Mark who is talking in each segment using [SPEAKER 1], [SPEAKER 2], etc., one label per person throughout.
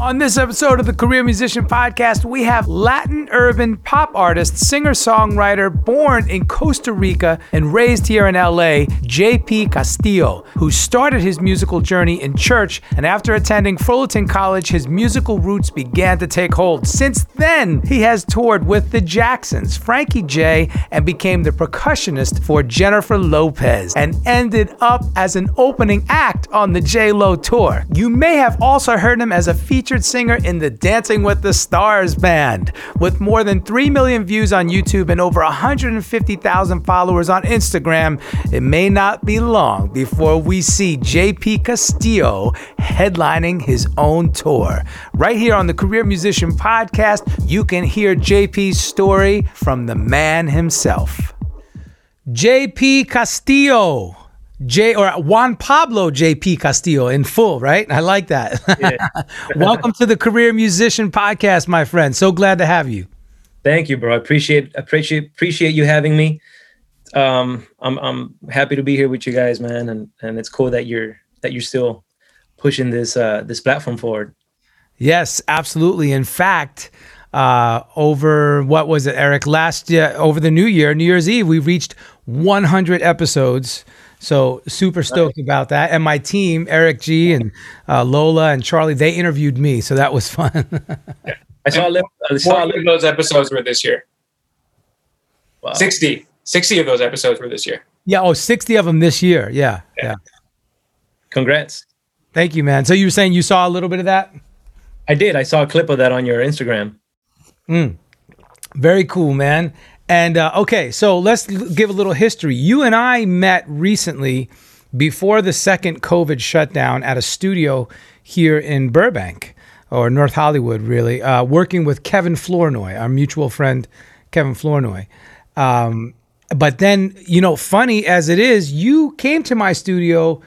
[SPEAKER 1] On this episode of the Career Musician Podcast, we have Latin urban pop artist, singer songwriter, born in Costa Rica and raised here in LA, JP Castillo, who started his musical journey in church. And after attending Fullerton College, his musical roots began to take hold. Since then, he has toured with the Jacksons, Frankie J, and became the percussionist for Jennifer Lopez and ended up as an opening act on the J Lo tour. You may have also heard him as a feature featured singer in the Dancing with the Stars band. With more than 3 million views on YouTube and over 150,000 followers on Instagram, it may not be long before we see JP Castillo headlining his own tour. Right here on the Career Musician Podcast, you can hear JP's story from the man himself. JP Castillo. J or Juan Pablo JP Castillo in full, right? I like that. Yeah. Welcome to the Career Musician Podcast, my friend. So glad to have you.
[SPEAKER 2] Thank you, bro. I appreciate appreciate appreciate you having me. Um, I'm I'm happy to be here with you guys, man, and and it's cool that you're that you're still pushing this uh this platform forward.
[SPEAKER 1] Yes, absolutely. In fact, uh, over what was it, Eric? Last year, over the New Year, New Year's Eve, we reached 100 episodes so super stoked right. about that. And my team, Eric G and uh, Lola and Charlie, they interviewed me, so that was fun.
[SPEAKER 3] yeah. I saw, li- I saw of those episodes were this year. Wow. 60. 60 of those episodes were this year.
[SPEAKER 1] Yeah. Oh, 60 of them this year. Yeah. Yeah. yeah.
[SPEAKER 2] Congrats.
[SPEAKER 1] Thank you, man. So you were saying you saw a little bit of that?
[SPEAKER 2] I did. I saw a clip of that on your Instagram.
[SPEAKER 1] Mm. Very cool, man. And uh, okay, so let's give a little history. You and I met recently before the second COVID shutdown at a studio here in Burbank or North Hollywood, really, uh, working with Kevin Flournoy, our mutual friend, Kevin Flournoy. Um, but then, you know, funny as it is, you came to my studio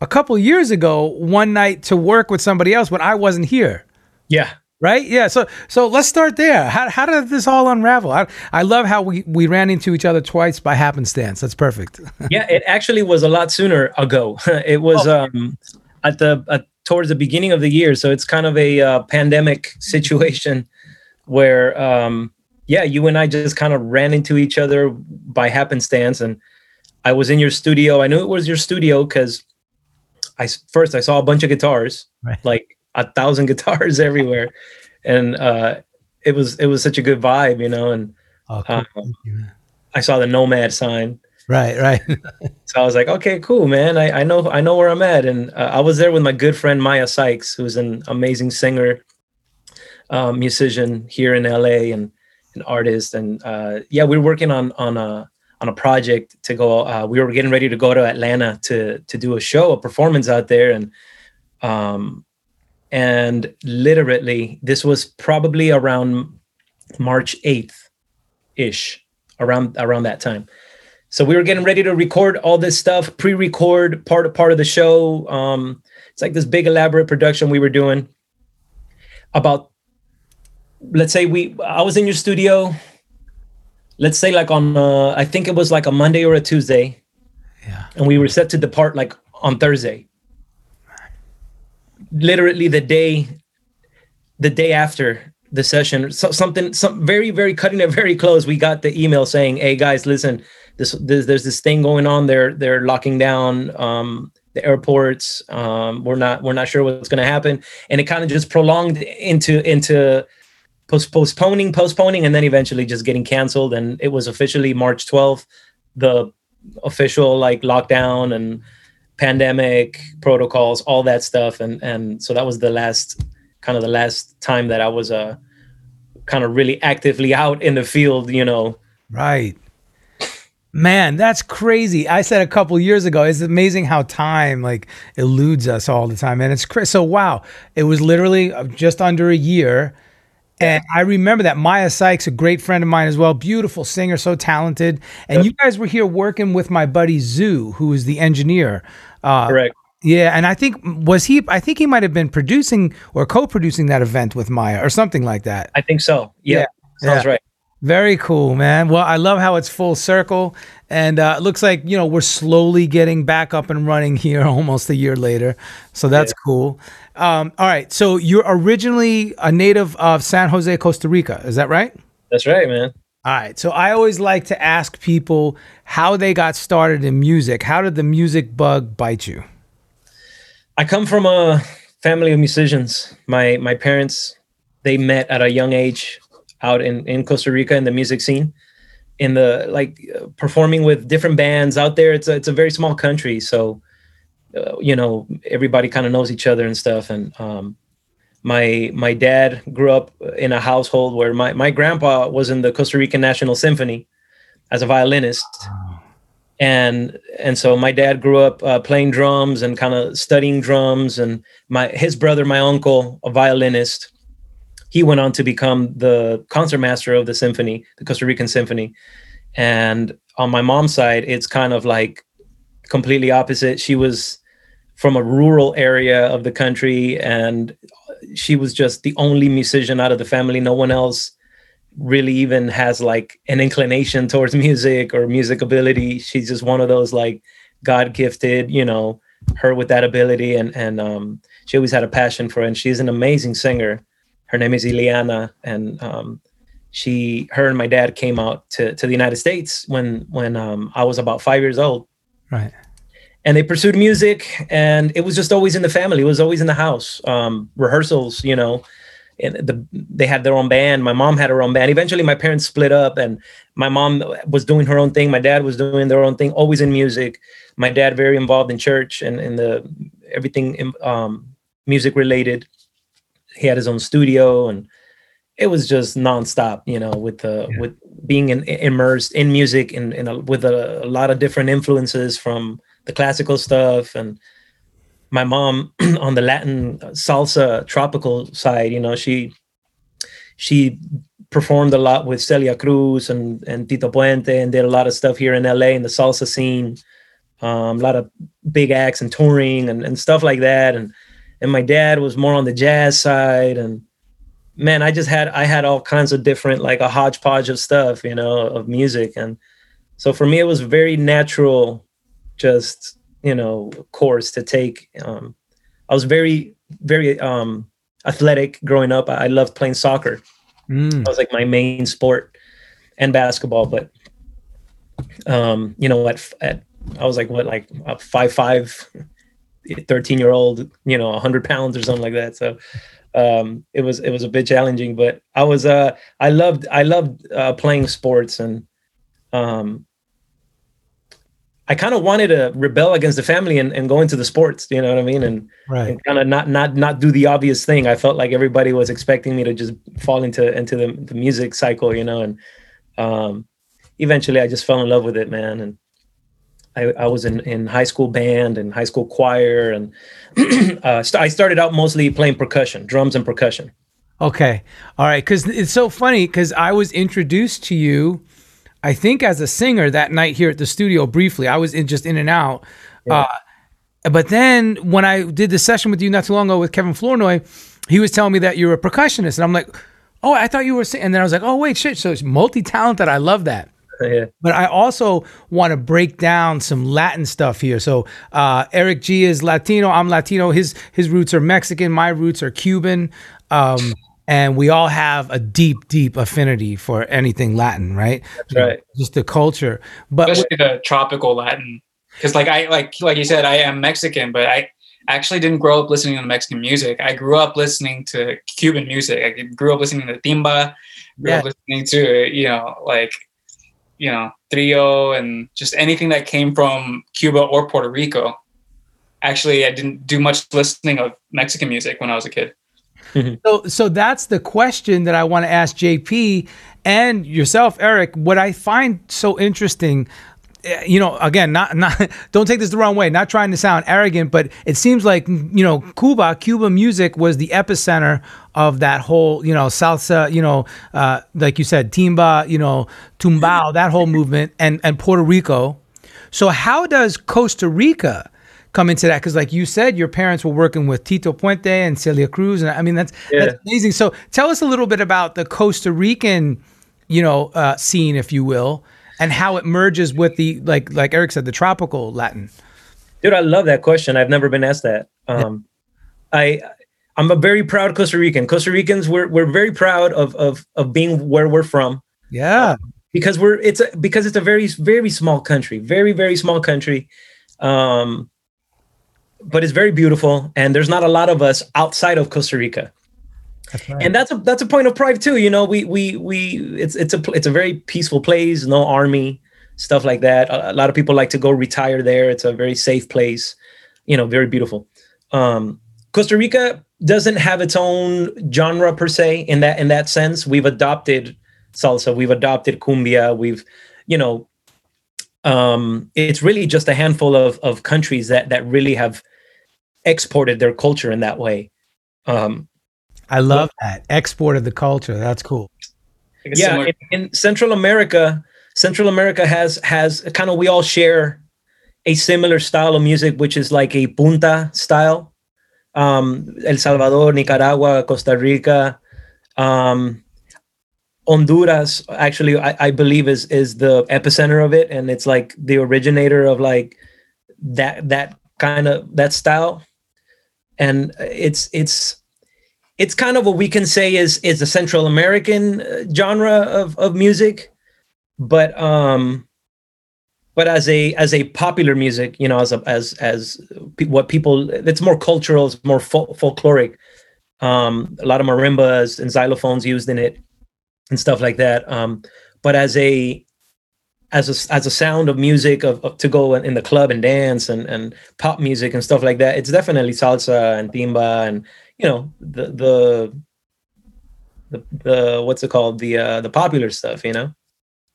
[SPEAKER 1] a couple years ago one night to work with somebody else when I wasn't here.
[SPEAKER 2] Yeah
[SPEAKER 1] right? Yeah so so let's start there. How, how did this all unravel? I, I love how we we ran into each other twice by happenstance. That's perfect.
[SPEAKER 2] Yeah it actually was a lot sooner ago. It was oh. um at the at, towards the beginning of the year. So it's kind of a uh, pandemic situation where um yeah you and i just kind of ran into each other by happenstance. And i was in your studio. I knew it was your studio because i first i saw a bunch of guitars. Right. like a thousand guitars everywhere, and uh, it was it was such a good vibe, you know. And oh, cool. um, I saw the Nomad sign.
[SPEAKER 1] Right, right.
[SPEAKER 2] so I was like, okay, cool, man. I, I know I know where I'm at, and uh, I was there with my good friend Maya Sykes, who's an amazing singer, um, musician here in LA, and an artist. And uh, yeah, we are working on on a on a project to go. Uh, we were getting ready to go to Atlanta to to do a show, a performance out there, and um, and literally this was probably around march 8th ish around around that time. So we were getting ready to record all this stuff pre-record part of part of the show. Um it's like this big elaborate production we were doing. About let's say we i was in your studio let's say like on uh, i think it was like a monday or a tuesday.
[SPEAKER 1] Yeah.
[SPEAKER 2] And we were set to depart like on thursday literally the day the day after the session. So, something some very very cutting it very close. We got the email saying hey guys listen this, this there's this thing going on. They're they're locking down um, the airports. Um, we're not we're not sure what's going to happen. And it kind of just prolonged into into post- postponing postponing and then eventually just getting canceled. And it was officially march 12th the official like lockdown and pandemic protocols, all that stuff, and and so that was the last kind of the last time that I was uh kind of really actively out in the field, you know.
[SPEAKER 1] Right. Man, that's crazy. I said a couple years ago, it's amazing how time like eludes us all the time. And it's crazy. So wow, it was literally uh, just under a year And I remember that Maya Sykes, a great friend of mine as well, beautiful singer, so talented. And you guys were here working with my buddy Zoo, who is the engineer.
[SPEAKER 2] Uh, Correct.
[SPEAKER 1] Yeah, and I think was he? I think he might have been producing or co-producing that event with Maya or something like that.
[SPEAKER 2] I think so. Yeah, yeah. sounds yeah. right.
[SPEAKER 1] Very cool, man. Well, I love how it's full circle, and uh, it looks like you know we're slowly getting back up and running here, almost a year later. So that's yeah. cool. Um, all right, so you're originally a native of San Jose, Costa Rica. Is that right?
[SPEAKER 2] That's right, man.
[SPEAKER 1] All right. So I always like to ask people how they got started in music. How did the music bug bite you?
[SPEAKER 2] I come from a family of musicians. My my parents they met at a young age out in in Costa Rica in the music scene in the like performing with different bands out there it's a, it's a very small country so uh, you know everybody kind of knows each other and stuff and um, my my dad grew up in a household where my my grandpa was in the Costa Rican National Symphony as a violinist. And and so my dad grew up uh, playing drums and kind of studying drums. And my his brother my uncle a violinist he went on to become the concertmaster of the symphony the costa rican symphony. And on my mom's side it's kind of like completely opposite. She was from a rural area of the country and she was just the only musician out of the family no one else really even has like an inclination towards music or music ability. She's just one of those like God gifted, you know, her with that ability and and um she always had a passion for it. And she's an amazing singer. Her name is Ileana and um she her and my dad came out to to the United States when when um I was about 5 years old.
[SPEAKER 1] Right.
[SPEAKER 2] And they pursued music and it was just always in the family. It was always in the house. Um rehearsals, you know, and the, they had their own band. My mom had her own band. Eventually, my parents split up, and my mom was doing her own thing. My dad was doing their own thing, always in music. My dad very involved in church and in the everything um, music related. He had his own studio, and it was just nonstop. You know, with the yeah. with being in, immersed in music and in, in a, with a, a lot of different influences from the classical stuff and my mom on the Latin salsa tropical side, you know, she she performed a lot with Celia Cruz and and Tito Puente and did a lot of stuff here in LA in the salsa scene. Um, a lot of big acts and touring and, and stuff like that. And and my dad was more on the jazz side. And man, I just had I had all kinds of different like a hodgepodge of stuff, you know, of music. And so for me, it was very natural, just you know course to take um, i was very very um, athletic growing up. I, loved playing soccer. Mm. that was like my main sport and basketball but um, you know at, at i was like what like a five five 13 year old you know 100 pounds or something like that. So um, it was it was a bit challenging but i was uh i loved i loved uh, playing sports and um I kind of wanted to rebel against the family and, and go into the sports, you know what I mean? And,
[SPEAKER 1] right.
[SPEAKER 2] and kind of not not not do the obvious thing. I felt like everybody was expecting me to just fall into into the, the music cycle, you know. And um, eventually, I just fell in love with it, man. And I, I was in, in high school band and high school choir, and uh, st- I started out mostly playing percussion, drums and percussion.
[SPEAKER 1] Okay, all right, because it's so funny because I was introduced to you I think as a singer that night here at the studio briefly. I was in just in and out. Yeah. Uh, but then when I did the session with you not too long ago with Kevin Flournoy, he was telling me that you're a percussionist, and I'm like, oh, I thought you were. Sing-. And then I was like, oh wait, shit. So it's multi talented. I love that.
[SPEAKER 2] Yeah.
[SPEAKER 1] But I also want to break down some Latin stuff here. So uh, Eric G is Latino. I'm Latino. His his roots are Mexican. My roots are Cuban. Um, and we all have a deep, deep affinity for anything Latin, right?
[SPEAKER 2] That's right.
[SPEAKER 1] Just the culture, but
[SPEAKER 3] especially the tropical Latin, because like I like like you said, I am Mexican, but I actually didn't grow up listening to Mexican music. I grew up listening to Cuban music. I grew up listening to timba, grew yeah. up listening to you know like you know trio and just anything that came from Cuba or Puerto Rico. Actually, I didn't do much listening of Mexican music when I was a kid.
[SPEAKER 1] Mm-hmm. So, so that's the question that I want to ask JP and yourself, Eric. What I find so interesting eh, you know, again, not not don't take this the wrong way. Not trying to sound arrogant, but it seems like you know, Cuba, Cuba music was the epicenter of that whole, you know, salsa, you know, uh, like you said, timba, you know, tumbao, that whole movement, and and Puerto Rico. So how does Costa Rica? Come into that because like you said your parents were working with tito puente and celia cruz and i mean that's
[SPEAKER 2] Yeah.
[SPEAKER 1] that's amazing so tell us a little bit about the costa rican you know uh, scene if you will and how it merges with the like like eric said the tropical latin
[SPEAKER 2] Dude, I love that question. I've never been asked that. Um, I I'm a very proud Costa Rican. Costa Ricans, we're we're very proud of of of being where we're from
[SPEAKER 1] yeah
[SPEAKER 2] because we're it's a because it's a very very small country, very very small country. Um, but it's very beautiful, and there's not a lot of us outside of Costa Rica.
[SPEAKER 1] that's right.
[SPEAKER 2] and that's a that's a point of pride too you know we we we it's it's a it's a very peaceful place no army stuff like that a, a lot of people like to go retire there it's a very safe place you know very beautiful um costa rica doesn't have its own genre per se in that in that sense we've adopted salsa we've adopted cumbia we've you know um it's really just a handful of of countries that that really have exported their culture in that way. Um
[SPEAKER 1] i love that. Export of the culture. That's cool.
[SPEAKER 2] Yeah
[SPEAKER 3] similar-
[SPEAKER 2] in, in central america central america has has kind of we all share a similar style of music which is like a punta style. Um el salvador nicaragua costa rica. Um honduras actually I, I believe is is the epicenter of it. And it's like the originator of like that that kind of that style. And it's it's it's kind of what we can say is is the Central American uh, genre of of music, but um, but as a as a popular music, you know, as a, as as pe- what people, it's more cultural, it's more fol- folkloric. Um, a lot of marimbas and xylophones used in it, and stuff like that. Um, but as a as a as a sound of music of, of to go in, the club and dance and and pop music and stuff like that, it's definitely salsa and timba and you know the the the, the what's it called the uh the popular stuff you know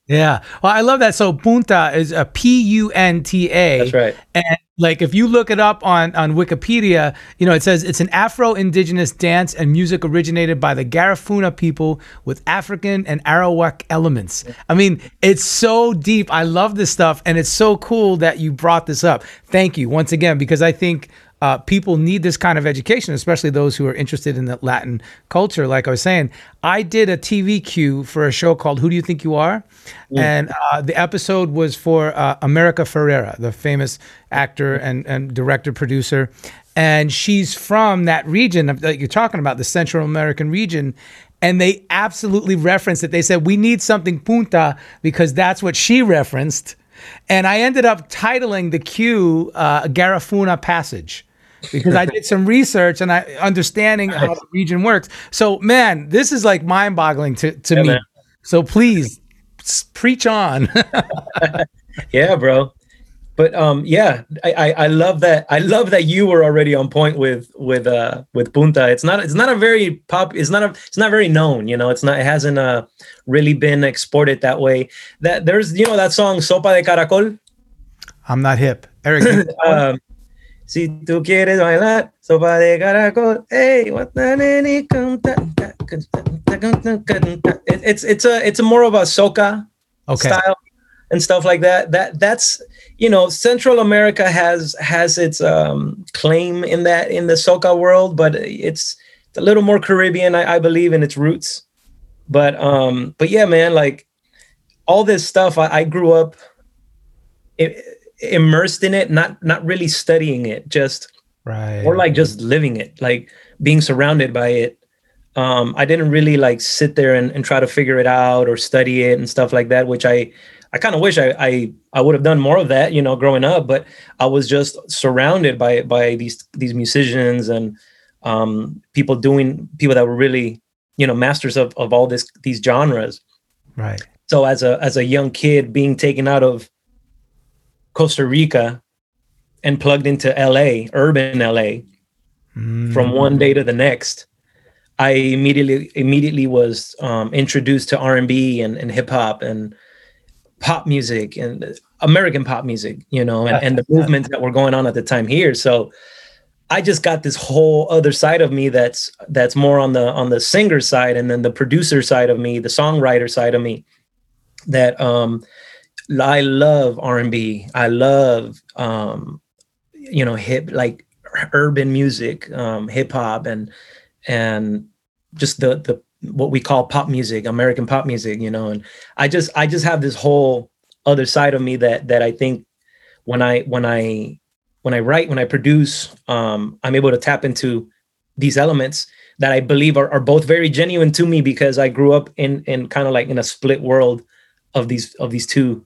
[SPEAKER 1] yeah well i love that so punta is a p-u-n-t-a
[SPEAKER 2] that's right
[SPEAKER 1] And like if you look it up on on Wikipedia, you know, it says it's an Afro-indigenous dance and music originated by the Garifuna people with African and Arawak elements. I mean, it's so deep. I love this stuff and it's so cool that you brought this up. Thank you once again because I think uh, people need this kind of education, especially those who are interested in the Latin culture. Like I was saying, I did a TV cue for a show called Who Do You Think You Are? And uh, the episode was for uh, America Ferrera, the famous actor and, and director producer. And she's from that region that you're talking about, the Central American region. And they absolutely referenced it. They said, We need something punta because that's what she referenced. And I ended up titling the cue uh, Garifuna Passage because I did some research and I understanding how the region works. So, man, this is like mind boggling to, to me.
[SPEAKER 2] man.
[SPEAKER 1] So, please preach on.
[SPEAKER 2] yeah bro but um yeah I, I i love that i love that you were already on point with with uh with punta it's not it's not a very pop it's not a it's not very known you know it's not it hasn't uh really been exported that way that there's you know that song sopa de caracol
[SPEAKER 1] I'm not hip. Eric,
[SPEAKER 2] um, si tú quieres bailar, sopa de caracol, hey, what the nene it's it's a it's a more of a soca
[SPEAKER 1] okay.
[SPEAKER 2] style and stuff like that. That that's you know Central America has has its um, claim in that in the soca world, but it's, a little more Caribbean, I, I believe, in its roots. But um, but yeah, man, like all this stuff, I, I grew up i- immersed in it, not not really studying it, just
[SPEAKER 1] Right.
[SPEAKER 2] or like just living it, like being surrounded by it. Um, I didn't really like sit there and, and try to figure it out or study it and stuff like that, which I I kind of wish I, I I would have done more of that, you know, growing up. But I was just surrounded by by these these musicians and um, people doing people that were really you know masters of of all this these genres.
[SPEAKER 1] right.
[SPEAKER 2] So as a as a young kid being taken out of Costa Rica and plugged into LA, urban LA, from one day to the next, I immediately immediately was um, introduced to R and B and hip hop and pop music and American pop music, you know, and, and the movements that were going on at the time here. So I just got this whole other side of me that's that's more on the on the singer side and then the producer side of me, the songwriter side of me that um I love R&B. I love um you know hip like urban music, um hip hop and and just the the what we call pop music, American pop music, you know, and I just I just have this whole other side of me that that I think when I when I when I write, when I produce, um, I'm able to tap into these elements that I believe are, are both very genuine to me because I grew up in in kind of like in a split world of these of these two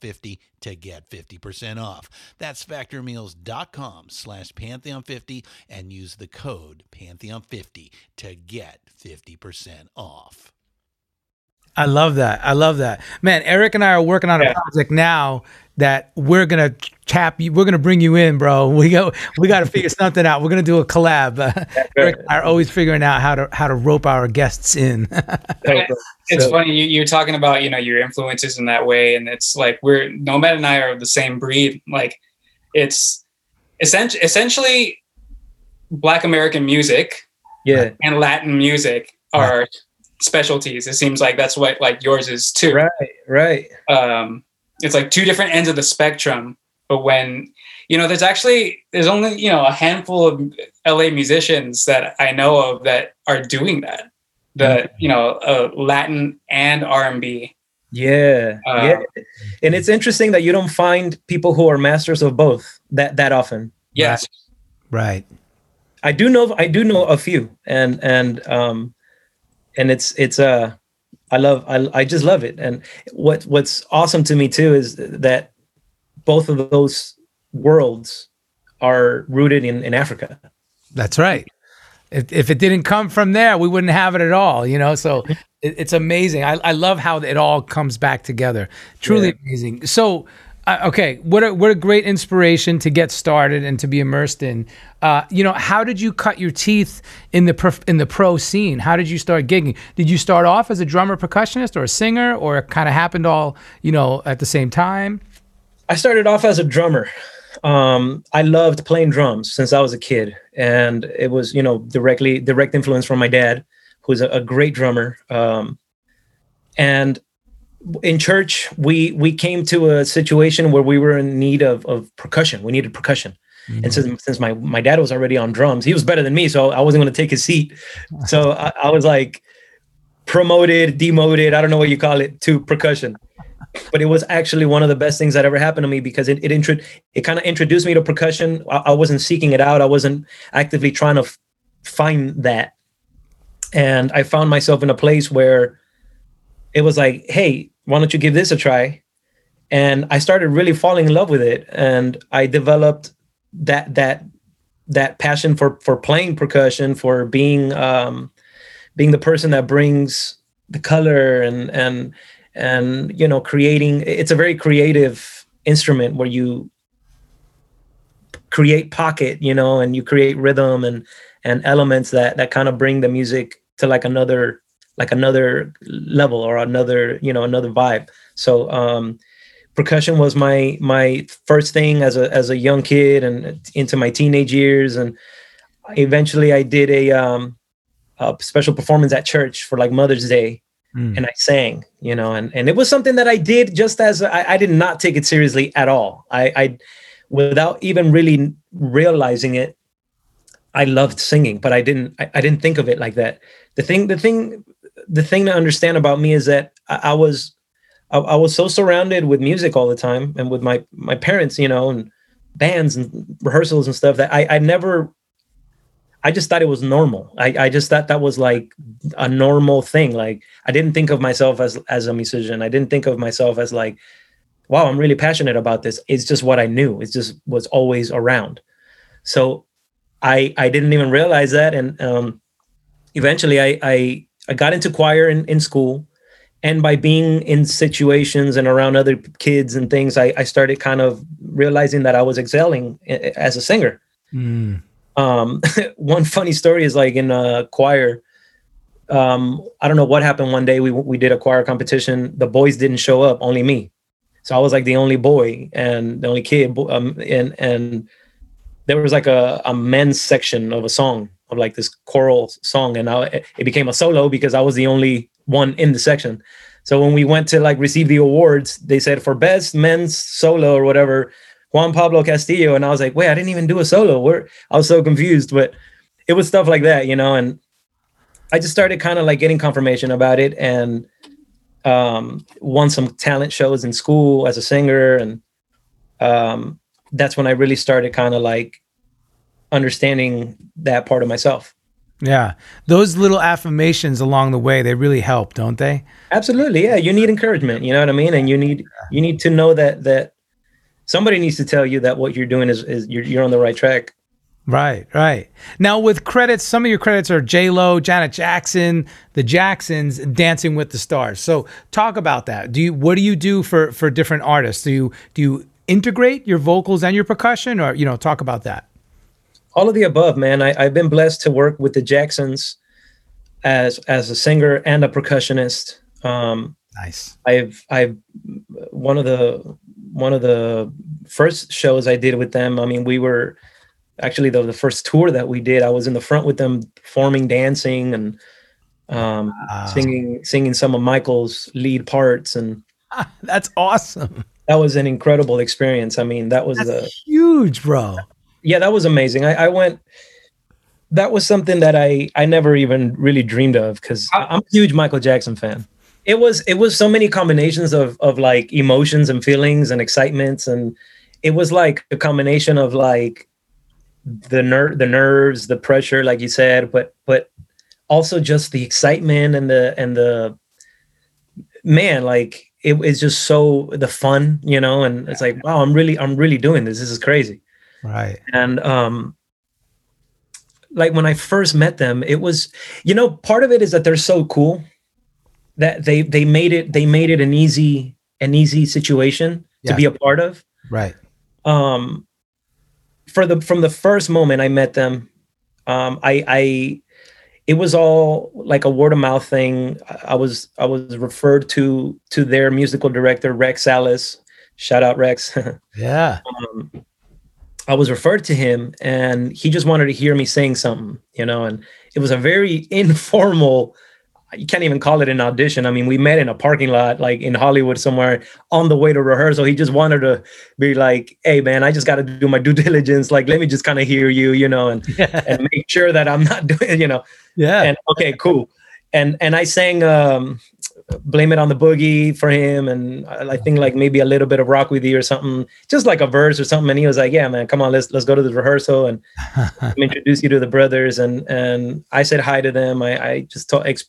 [SPEAKER 4] Pantheon50 to get 50% off. That's factormeals.com slash Pantheon50 and use the code Pantheon50 to get 50% off.
[SPEAKER 1] I love that. I love that. Man, Eric and I are working on a
[SPEAKER 2] Yeah.
[SPEAKER 1] project now that we're gonna tap you. We're gonna bring you in, bro. We go. We got to figure something out. We're gonna do a collab. Eric and I are always figuring out how to how to rope our guests in.
[SPEAKER 3] It's
[SPEAKER 1] So-
[SPEAKER 3] funny you, you're talking about you know your influences in that way, and it's like we're Nomad and I are of the same breed. Like it's essentially essentially Black American music
[SPEAKER 2] Yeah.
[SPEAKER 3] and Latin music are specialties. It seems like that's what like yours is too.
[SPEAKER 2] Right. Right.
[SPEAKER 3] um, it's like two different ends of the spectrum. But when you know, there's actually there's only you know a handful of LA musicians that I know of that are doing that. The you know uh, Latin and R and B.
[SPEAKER 2] Yeah.
[SPEAKER 3] Uh,
[SPEAKER 2] yeah. And it's interesting that you don't find people who are masters of both that that often.
[SPEAKER 3] Yes,
[SPEAKER 1] right.
[SPEAKER 2] I do know I do know a few and and um and it's it's uh I love I I just love it and what what's awesome to me too is that both of those worlds are rooted in in Africa.
[SPEAKER 1] That's right. If, if it didn't come from there, we wouldn't have it at all, you know? So it, it's amazing. I, I love how it all comes back together. Truly
[SPEAKER 2] Yeah.
[SPEAKER 1] amazing. So, okay, what a, what a great inspiration to get started and to be immersed in. Uh, you know, how did you cut your teeth in the prof- in the pro scene? How did you start gigging? Did you start off as a drummer, percussionist, or a singer, or it kind of happened all you know at the same time?
[SPEAKER 2] I started off as a drummer. Um, I loved playing drums since I was a kid, and it was you know directly direct influence from my dad, who's a, a great drummer. Um, and in church, we we came to a situation where we were in need of of percussion. We needed percussion, and mm-hmm. since since my my dad was already on drums, he was better than me, so I wasn't going to take his seat. So I, I was like promoted, demoted, I don't know what you call it, to percussion but it was actually one of the best things that ever happened to me because it it, intro- it kind of introduced me to percussion. I, I wasn't seeking it out. I wasn't actively trying to f- find that, and I found myself in a place where it was like, "Hey, why don't you give this a try?" And I started really falling in love with it, and I developed that that that passion for for playing percussion, for being um, being the person that brings the color and and and you know creating it's a very creative instrument where you create pocket you know and you create rhythm and and elements that that kind of bring the music to like another like another level or another you know another vibe so um percussion was my my first thing as a as a young kid and into my teenage years and eventually I did a um a special performance at church for like Mother's Day
[SPEAKER 1] Mm.
[SPEAKER 2] and I sang, you know, and, and it was something that I did just as I, I did not take it seriously at all. I, I, without even really realizing it, I loved singing, but I didn't, I, I didn't think of it like that. The thing, the thing, the thing to understand about me is that I, I was, I, I was so surrounded with music all the time and with my, my parents, you know, and bands and rehearsals and stuff that I, I never I just thought it was normal. I, I just thought that was like a normal thing. Like I didn't think of myself as as a musician. I didn't think of myself as like, wow, I'm really passionate about this. It's just what I knew. It just was always around. So I I didn't even realize that. And um eventually I I, I got into choir in, in school. And by being in situations and around other kids and things, I, I started kind of realizing that I was excelling as a singer
[SPEAKER 1] Mm.
[SPEAKER 2] um one funny story is like in a choir um i don't know what happened one day we we did a choir competition the boys didn't show up only me so i was like the only boy and the only kid um and and there was like a, a men's section of a song of like this choral song and I, it became a solo because i was the only one in the section so when we went to like receive the awards they said for best men's solo or whatever Juan Pablo Castillo, and I was like, wait, I didn't even do a solo. Where I was so confused, but it was stuff like that, you know. And I just started kind of like getting confirmation about it, and um, won some talent shows in school as a singer, and um, that's when I really started kind of like understanding that part of myself.
[SPEAKER 1] Yeah. Those little affirmations along the way, they really help, don't they?
[SPEAKER 2] Absolutely, yeah. You need encouragement, you know what I mean, and you need you need to know that that somebody needs to tell you that what you're doing is, is you're, you're on the right track.
[SPEAKER 1] Right, right. Now with credits, some of your credits are J Lo, Janet Jackson, the Jacksons, Dancing with the Stars. So talk about that. Do you what do you do for for different artists? Do you do you integrate your vocals and your percussion, or you know, talk about that?
[SPEAKER 2] All of the above, man. I, I've been blessed to work with the Jacksons as as a singer and a percussionist. Um,
[SPEAKER 1] Nice.
[SPEAKER 2] I've I've one of the one of the first shows I did with them. I mean, we were actually the, the first tour that we did. I was in the front with them, performing, dancing, and um,
[SPEAKER 1] Wow.
[SPEAKER 2] singing singing some of Michael's lead parts, and
[SPEAKER 1] That's awesome.
[SPEAKER 2] that was an incredible experience. I mean, that was
[SPEAKER 1] That's huge, bro.
[SPEAKER 2] Yeah, that was amazing. I, I went. That was something that I I never even really dreamed of because I'm a huge Michael Jackson fan. It was it was so many combinations of of like emotions and feelings and excitements and it was like a combination of like the ner- the nerves, the pressure, like you said, but but also just the excitement and the and the man, like it, it is just so the fun, you know, and it's like wow, I'm really I'm really doing this. This is crazy
[SPEAKER 1] Right.
[SPEAKER 2] and um like when i first met them it was you know part of it is that they're so cool that they they made it they made it an easy an easy situation to be a part of
[SPEAKER 1] Right.
[SPEAKER 2] um for the from the first moment i met them um i i it was all like a word of mouth thing I- i was i was referred to to their musical director Rex Salas shout out rex
[SPEAKER 1] Yeah.
[SPEAKER 2] um, I was referred to him and he just wanted to hear me sing something, you know, and it was a very informal, you can't even call it an audition. I mean, we met in a parking lot, like in Hollywood somewhere on the way to rehearsal. He just wanted to be like, hey, man, I just got to do my due diligence. Like, let me just kind of hear you, you know, and, and make sure that I'm not doing, you know,
[SPEAKER 1] Yeah.
[SPEAKER 2] and okay, cool. And and I sang um, "Blame It on the Boogie" for him, and I think like maybe a little bit of "Rock with You" or something, just like a verse or something. And he was like, "Yeah, man, come on, let's let's go to the rehearsal and introduce you to the brothers." And and I said hi to them. I I just told. Ex-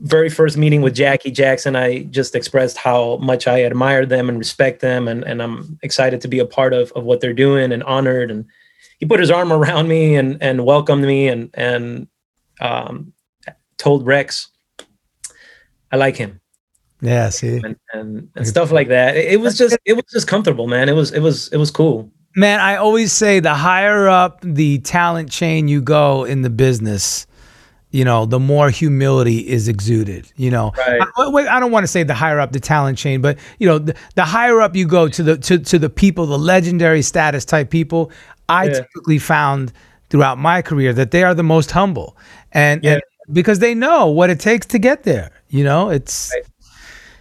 [SPEAKER 2] very first meeting with Jackie Jackson, I just expressed how much I admire them and respect them, and, and I'm excited to be a part of, of what they're doing and honored. And he put his arm around me and and welcomed me and and um, told Rex, I like him
[SPEAKER 1] Yeah. See.
[SPEAKER 2] and, and, and stuff like that. It, it was just it was just comfortable, man. It was it was it was cool.
[SPEAKER 1] Man, I always say the higher up the talent chain you go in the business, you know, the more humility is exuded. You know,
[SPEAKER 2] Right.
[SPEAKER 1] I, I don't want to say the higher up the talent chain, but you know, the, the higher up you go to the to, to the people, the legendary status type people. I
[SPEAKER 2] Yeah.
[SPEAKER 1] typically found throughout my career that they are the most humble, and,
[SPEAKER 2] Yeah.
[SPEAKER 1] and because they know what it takes to get there. You know, it's
[SPEAKER 2] Right.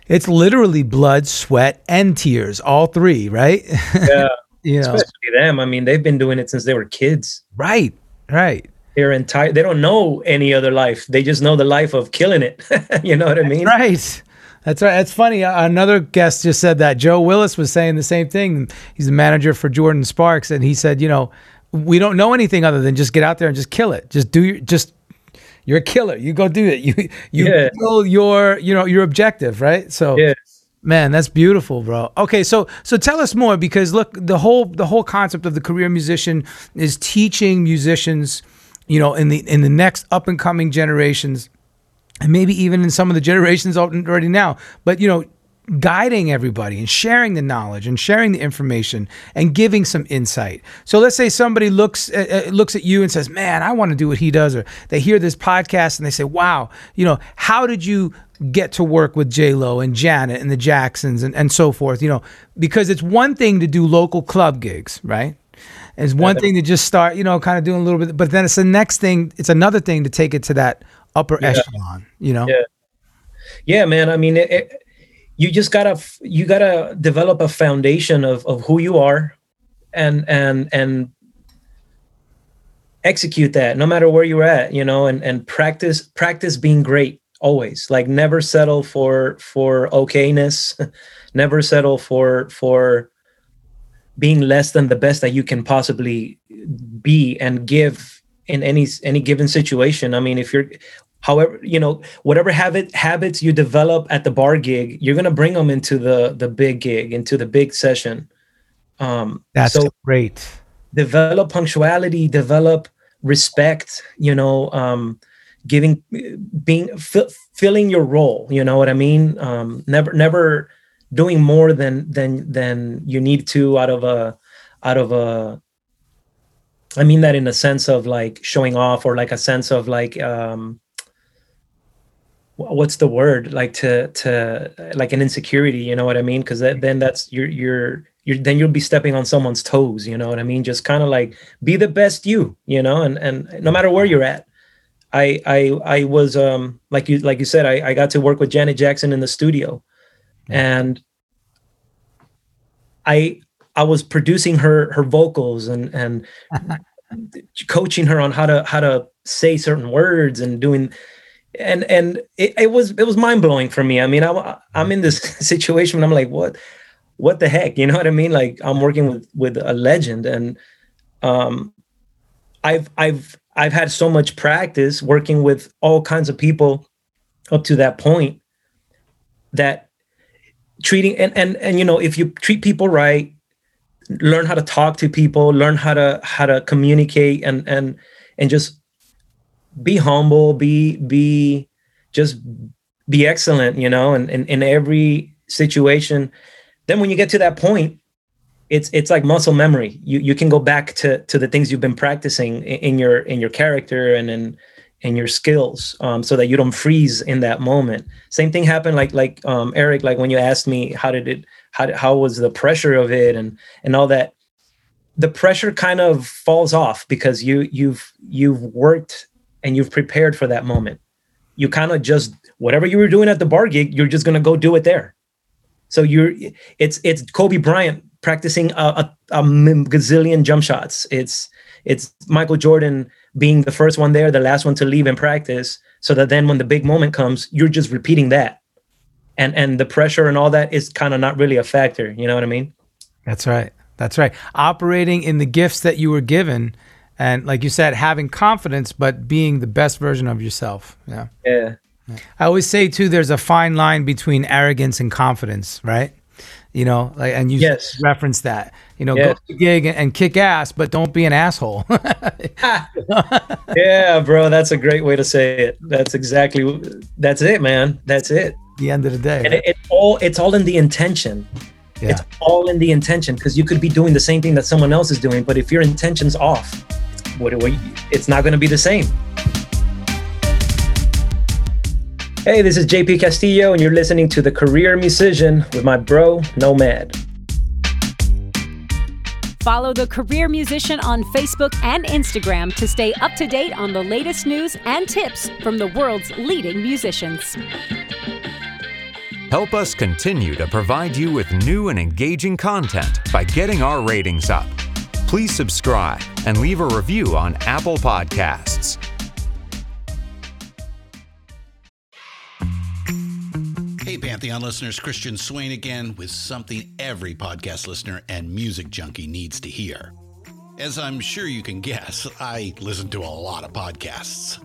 [SPEAKER 1] it's literally blood, sweat, and tears, all three, right?
[SPEAKER 2] Yeah,
[SPEAKER 1] you know,
[SPEAKER 2] especially them. I mean, they've been doing it since they were kids.
[SPEAKER 1] right, right.
[SPEAKER 2] Their entire they don't know any other life. They just know the life of killing it. you know what I mean?
[SPEAKER 1] Right. That's right. That's funny. Another guest just said that. Joe Willis was saying the same thing. He's the manager for Jordin Sparks, and he said, you know, we don't know anything other than just get out there and just kill it. Just do your just. You're a killer. You go do it. You you
[SPEAKER 2] Yeah.
[SPEAKER 1] kill your you know your objective, right? So
[SPEAKER 2] Yeah.
[SPEAKER 1] Man, that's beautiful, bro. Okay, so so tell us more because look, the whole the whole concept of the career musician is teaching musicians, you know, in the in the next up and coming generations, and maybe even in some of the generations already now, but you know, guiding everybody and sharing the knowledge and sharing the information and giving some insight. So let's say somebody looks uh, uh, looks at you and says, "Man, I want to do what he does," or they hear this podcast and they say, "Wow, you know, how did you get to work with J Lo and Janet and the Jacksons and, and so forth?" You know, because it's one thing to do local club gigs, right? It's one thing to just start, you know, kind of doing a little bit, but then it's the next thing. It's another thing to take it to that upper echelon, you know.
[SPEAKER 2] Yeah. yeah man i mean it, it, you just gotta you gotta develop a foundation of of who you are and and and execute that no matter where you're at you know and and practice practice being great always. Like never settle for for okayness. Never settle for for being less than the best that you can possibly be and give in any any given situation. I mean if you're however you know whatever habit habits you develop at the bar gig you're going to bring them into the the big gig into the big session um
[SPEAKER 1] That's
[SPEAKER 2] so
[SPEAKER 1] great.
[SPEAKER 2] develop punctuality develop respect you know um giving being fi- filling your role you know what i mean um never never doing more than than than you need to out of a out of a i mean that in a sense of like showing off or like a sense of like um what's the word? Like to to like an insecurity you know what i mean? Because then that's you're you're you're then you'll be stepping on someone's toes you know what i mean? Just kind of like be the best you you know? And and no matter where you're at. I i i was um like you like you said i i got to work with janet jackson in the studio. And i i was producing her her vocals and and coaching her on how to how to say certain words and doing and and it, it was it was mind-blowing for me. I mean I, i'm in this situation and i'm like what what the heck? You know what i mean? Like i'm working with with a legend and um i've i've i've had so much practice working with all kinds of people up to that point that treating and and and you know if you treat people right learn how to talk to people learn how to how to communicate and and and just be humble be be just be excellent you know and in, in every situation. Then when you get to that point it's it's like muscle memory. You you can go back to to the things you've been practicing in, in your in your character and in in your skills um, so that you don't freeze in that moment. Same thing happened like like um, eric like when you asked me how did it how, did, how was the pressure of it and and all that the pressure kind of falls off because you you've you've worked and you've prepared for that moment. You kind of just whatever you were doing at the bar gig you're just to go do it there. So you're it's it's kobe bryant practicing a, a, a gazillion jump shots. It's it's michael jordan being the first one there the last one to leave in practice so that then when the big moment comes you're just repeating that. And and the pressure and all that is kind of not really a factor you know what i mean?
[SPEAKER 1] That's right. That's right. Operating in the gifts that you were given, and like you said, having confidence, but being the best version of yourself. Yeah.
[SPEAKER 2] yeah
[SPEAKER 1] I always say too, there's a fine line between arrogance and confidence, right? You know, like, and you
[SPEAKER 2] Yes.
[SPEAKER 1] reference that. You know,
[SPEAKER 2] Yes.
[SPEAKER 1] go to the gig and, and kick ass, but don't be an asshole.
[SPEAKER 2] yeah bro that's a great way to say it that's exactly that's it man that's it
[SPEAKER 1] the end of the day.
[SPEAKER 2] and it, it's all it's all in the intention
[SPEAKER 1] yeah.
[SPEAKER 2] it's all in the intention because you could be doing the same thing that someone else is doing but if your intention's off what, what it's not going to be the same hey this is jp castillo and you're listening to the career musician with my bro nomad
[SPEAKER 5] Follow the Career Musician on Facebook and Instagram to stay up to date on the latest news and tips from the world's leading musicians.
[SPEAKER 6] Help us continue to provide you with new and engaging content by getting our ratings up. Please subscribe and leave a review on Apple Podcasts.
[SPEAKER 4] Hey, Pantheon listeners, Christian Swain again with something every podcast listener and music junkie needs to hear. As I'm sure you can guess, I listen to a lot of podcasts.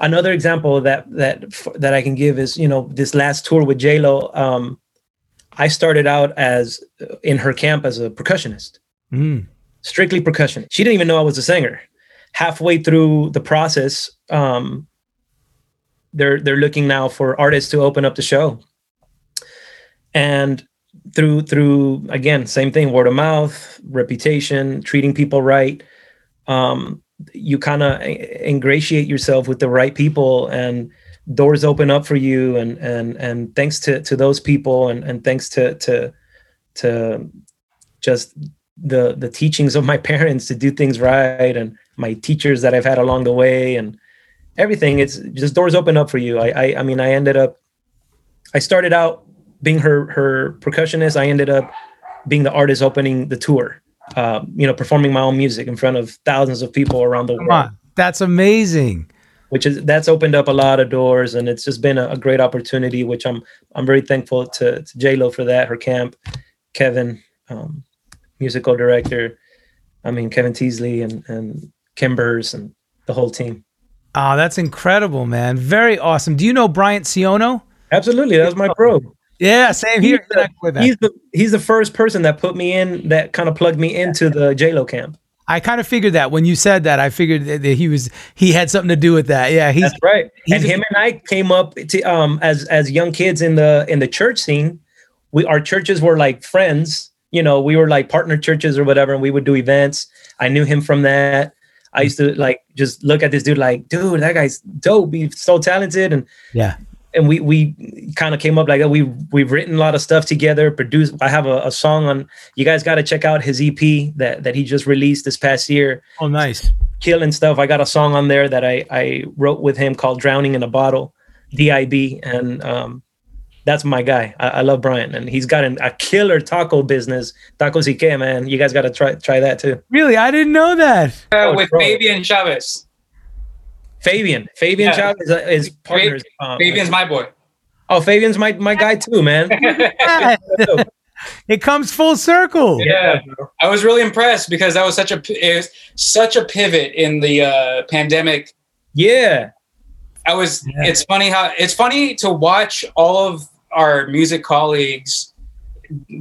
[SPEAKER 2] Another example that that that I can give is you know this last tour with J Lo. Um, I started out as in her camp as a percussionist,
[SPEAKER 1] Mm.
[SPEAKER 2] strictly percussion. She didn't even know I was a singer. Halfway through the process, um, they're they're looking now for artists to open up the show, and through through again same thing word of mouth reputation treating people right um, you kind of ingratiate yourself with the right people and doors open up for you and and and thanks to to those people and and thanks to to to just the the teachings of my parents to do things right and my teachers that I've had along the way and everything. It's just doors open up for you. I I, I mean I ended up I started out being her her percussionist. I ended up being the artist opening the tour um, you know, performing my own music in front of thousands of people around the
[SPEAKER 1] Come
[SPEAKER 2] world,
[SPEAKER 1] on. That's amazing.
[SPEAKER 2] which is that's opened up a lot of doors, and it's just been a, a great opportunity. Which I'm I'm very thankful to, to J Lo for that, her camp, Kevin, um, musical director, I mean Kevin Teasley and and Kimbers and the whole team.
[SPEAKER 1] Oh, that's incredible, man. Very awesome. Do you know Bryant Siono?
[SPEAKER 2] Absolutely, that was my pro.
[SPEAKER 1] Yeah, same here.
[SPEAKER 2] He's the,
[SPEAKER 1] With that.
[SPEAKER 2] he's the he's the first person that put me in that kind of plugged me into the J Lo camp.
[SPEAKER 1] I kind of figured that when you said that. I figured that he was he had something to do with that. Yeah, he's
[SPEAKER 2] That's right.
[SPEAKER 1] he's
[SPEAKER 2] and him and I came up to um as as young kids in the in the church scene. We our churches were like friends. You know, we were like partner churches or whatever, and we would do events. I knew him from that. I used to like just look at this dude like, dude, that guy's dope. He's so talented, and
[SPEAKER 1] yeah.
[SPEAKER 2] And we we kind of came up like that. We we've written a lot of stuff together. Produced. I have a, a song on. You guys got to check out his EP that that he just released this past year
[SPEAKER 1] Oh, nice.
[SPEAKER 2] killing stuff. I got a song on there that I I wrote with him called "Drowning in a Bottle," D.I.B. And um, that's my guy. I, I love Brian, and he's got an, a killer taco business. Tacos y que, man. You guys got to try try that too.
[SPEAKER 1] Really, I didn't know that.
[SPEAKER 3] Uh,
[SPEAKER 2] Oh,
[SPEAKER 3] with
[SPEAKER 2] bro.
[SPEAKER 3] Fabian Chavez.
[SPEAKER 2] Fabian, Fabian
[SPEAKER 3] Yeah.
[SPEAKER 2] Chavez is, is partners. um,
[SPEAKER 3] Fabian's my boy.
[SPEAKER 2] oh, Fabian's my my guy too, man.
[SPEAKER 1] it comes full circle.
[SPEAKER 3] Yeah, I was really impressed because that was such a it was such a pivot in the uh, pandemic.
[SPEAKER 2] yeah,
[SPEAKER 3] I was.
[SPEAKER 1] Yeah.
[SPEAKER 3] It's funny how it's funny to watch all of our music colleagues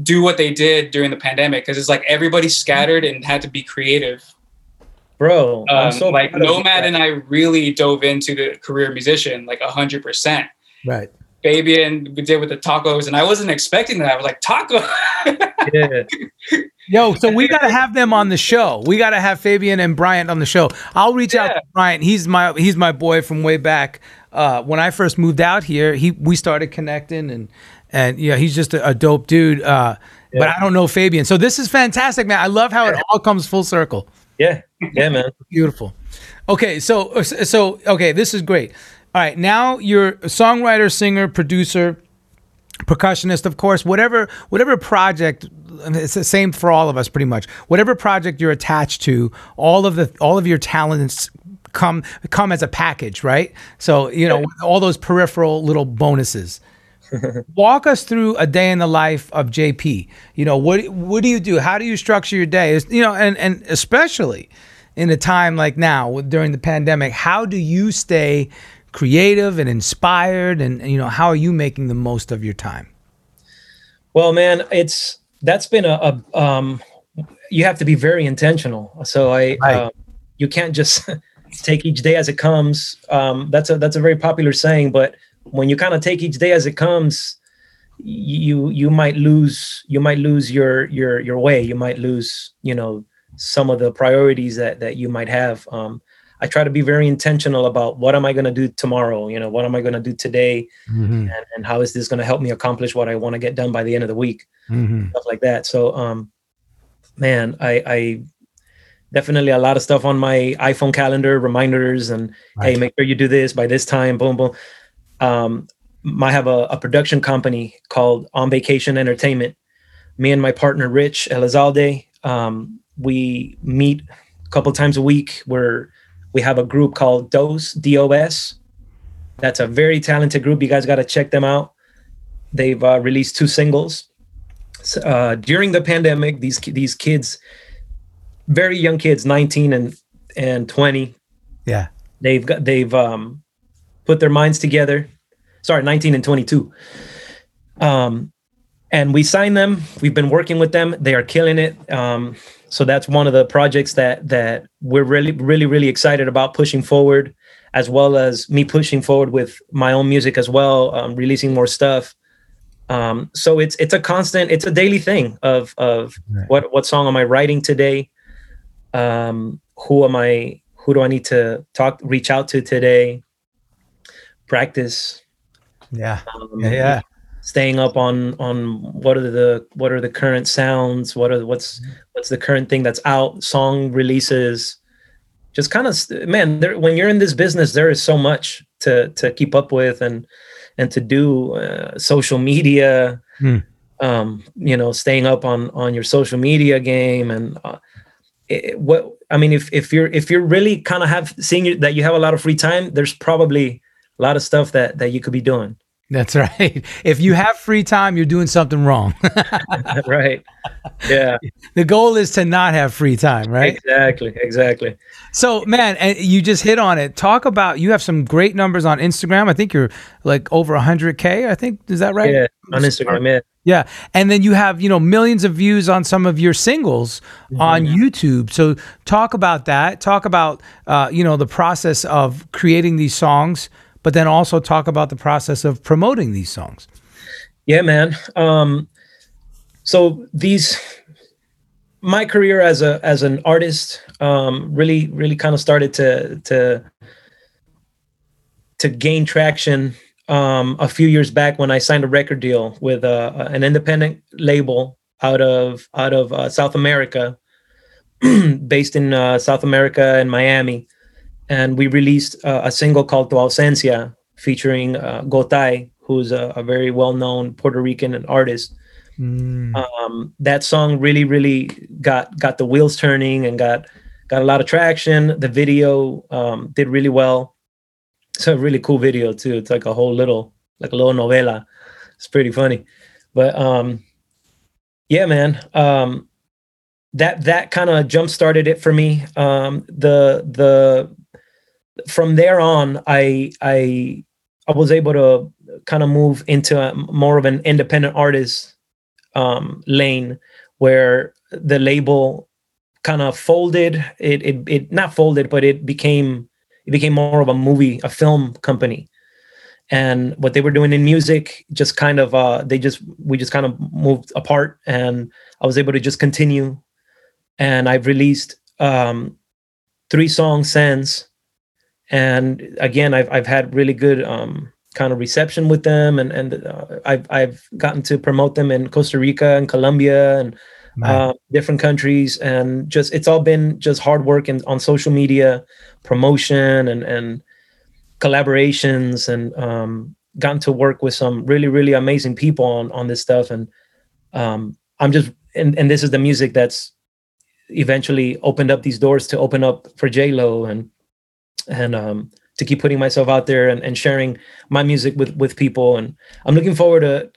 [SPEAKER 3] do what they did during the pandemic because it's like everybody scattered and had to be creative.
[SPEAKER 2] Bro. I'm
[SPEAKER 3] Um,
[SPEAKER 2] so
[SPEAKER 3] like
[SPEAKER 2] proud of you.
[SPEAKER 3] Nomad and I really dove into the career musician like a hundred percent.
[SPEAKER 1] Right.
[SPEAKER 3] Fabian we did with the tacos, and I wasn't expecting that. I was like, taco.
[SPEAKER 2] Yeah.
[SPEAKER 1] Yo, so we got to have them on the show. We got to have Fabian and Bryant on the show. I'll reach out to Bryant. He's my he's my boy from way back. Uh, when I first moved out here, he we started connecting and and yeah, he's just a, a dope dude. Uh, But I don't know Fabian. So this is fantastic, man. I love how it all comes full circle.
[SPEAKER 2] Yeah. Yeah, man.
[SPEAKER 1] Beautiful. Okay, so so okay, this is great. All right, now you're a songwriter, singer, producer, percussionist, of course. Whatever whatever project, it's the same for all of us, pretty much. Whatever project you're attached to, all of the all of your talents come come as a package, right? So you know all those peripheral little bonuses. Walk us through a day in the life of JP. You know what what do you do? How do you structure your day? You know, and and especially in a time like now during the pandemic, how do you stay creative and inspired? And you know, how are you making the most of your time?
[SPEAKER 2] Well, man, it's that's been a, a um, you have to be very intentional. So I,
[SPEAKER 1] Right.
[SPEAKER 2] um, you can't just take each day as it comes. Um, that's a that's a very popular saying, but when you kind of take each day as it comes, you you might lose you might lose your your your way. You might lose you know some of the priorities that that you might have. Um, I try to be very intentional about what am I going to do tomorrow. You know, what am I going to do today, and, and how is this going to help me accomplish what I want to get done by the end of the week stuff like that. So, um, man, I, I definitely a lot of stuff on my iPhone calendar, reminders, and hey, make sure you do this by this time. Boom, boom. Um, I have a, a production company called On Vacation Entertainment. Me and my partner Rich Elizalde, um, we meet a couple times a week. Where we have a group called DOS DOS. That's a very talented group. You guys got to check them out. They've uh, released two singles uh, during the pandemic. These these kids, very young kids, 19 and and 20,
[SPEAKER 1] Yeah.
[SPEAKER 2] they've got they've um, put their minds together. Sorry, 19 and 22. Um, and we signed them. We've been working with them. They are killing it. Um, so that's one of the projects that that we're really, really, really excited about pushing forward, as well as me pushing forward with my own music as well, um, releasing more stuff. Um, so it's it's a constant, it's a daily thing of of
[SPEAKER 1] Right.
[SPEAKER 2] what what song am I writing today? Um, who am I? Who do I need to talk, reach out to today? Practice.
[SPEAKER 1] Yeah.
[SPEAKER 2] Um,
[SPEAKER 1] Yeah. Yeah.
[SPEAKER 2] staying up on on what are the what are the current sounds what are what's what's the current thing that's out song releases just kind of man there when you're in this business there is so much to to keep up with and and to do uh, social media
[SPEAKER 1] Hmm.
[SPEAKER 2] um you know staying up on on your social media game and uh, it, what i mean if if you're if you're really kind of have seeing you, that you have a lot of free time there's probably a lot of stuff that that you could be doing
[SPEAKER 1] That's right. If you have free time, you're doing something wrong.
[SPEAKER 2] right yeah
[SPEAKER 1] the goal is to not have free time, right?
[SPEAKER 2] Exactly, exactly.
[SPEAKER 1] So, man, and you just hit on it. Talk about you have some great numbers on Instagram. I think you're like over 100k. I think is that right?
[SPEAKER 2] Yeah, on Instagram, yeah.
[SPEAKER 1] Yeah, and then you have you know millions of views on some of your singles on YouTube. So talk about that. Talk about uh, you know the process of creating these songs, but then also talk about the process of promoting these songs.
[SPEAKER 2] Yeah, man. Um, so these, my career as a as an artist, um, really, really kind of started to to to gain traction um, a few years back when I signed a record deal with uh, an independent label out of out of uh, South America, based in uh, South America and Miami, and we released uh, a single called "Tu Ausencia" featuring uh, Gotay, who's a, a very well-known Puerto Rican artist. Um, that song really, really got got the wheels turning and got got a lot of traction. The video um, did really well. It's a really cool video too. It's like a whole little like a little novela. It's pretty funny, but um, yeah, man. Um, that that kind of jump started it for me. Um, the the from there on, I I I was able to kind of move into a, more of an independent artist um, lane where the label kind of folded. It, it it not folded, but it became it became more of a movie, a film company, and what they were doing in music just kind of uh they just we just kind of moved apart and i was able to just continue. And i've released um three songs since and again i've i've had really good um kind of reception with them and and uh, i've i've gotten to promote them in costa rica and colombia and uh, different countries. And just it's all been just hard work and on social media promotion and and collaborations and um, gotten to work with some really really amazing people on on this stuff. And um, i'm just and, and this is the music that's eventually opened up these doors to open up for j lo and and um, to keep putting myself out there and, and sharing my music with with people and i'm looking forward to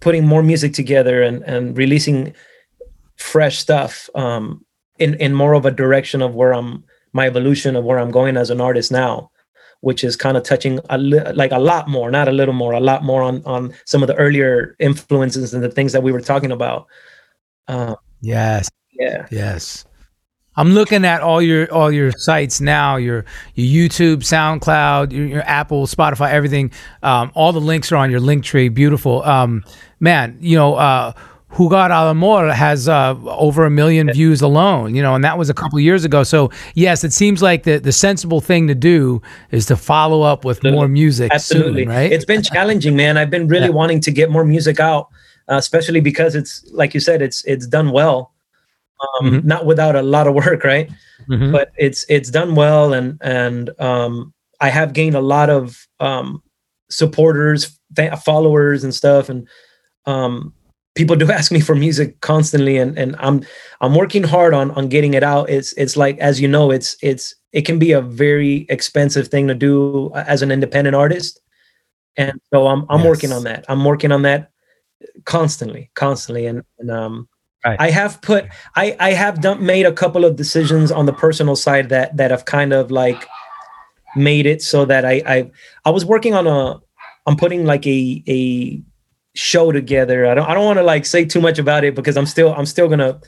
[SPEAKER 2] putting more music together and and releasing fresh stuff um, in in more of a direction of where i'm my evolution of where i'm going as an artist now which is kind of touching a li- like a lot more, not a little more, a lot more on on some of the earlier influences and the things that we were talking about. Um,
[SPEAKER 1] yes.
[SPEAKER 2] Yeah.
[SPEAKER 1] Yes. I'm looking at all your all your sites now. Your your YouTube, SoundCloud, your, your Apple, Spotify, everything. Um, all the links are on your link tree. Beautiful. Um, man, you know, uh, Jugar al Amor has uh, over a million views alone, you know, and that was a couple years ago. So yes, it seems like the, the sensible thing to do is to follow up with more music.
[SPEAKER 2] Absolutely,
[SPEAKER 1] soon, right?
[SPEAKER 2] It's been challenging, man. I've been really
[SPEAKER 1] Yeah.
[SPEAKER 2] wanting to get more music out, uh, especially because it's like you said, it's it's done well, um,
[SPEAKER 1] Mhm.
[SPEAKER 2] not without a lot of work, right?
[SPEAKER 1] Mhm.
[SPEAKER 2] But it's it's done well, and and um, I have gained a lot of um, supporters, fa- followers, and stuff, and um, people do ask me for music constantly and and I'm I'm working hard on on getting it out it's it's like as you know it's it's it can be a very expensive thing to do as an independent artist and so I'm I'm working on that I'm working on that constantly constantly and, and um
[SPEAKER 1] Right.
[SPEAKER 2] I have put I I have done made a couple of decisions on the personal side that that have kind of like made it so that I I I was working on a I'm putting like a a show together. I don't I don't want to like say too much about it because I'm still I'm still gonna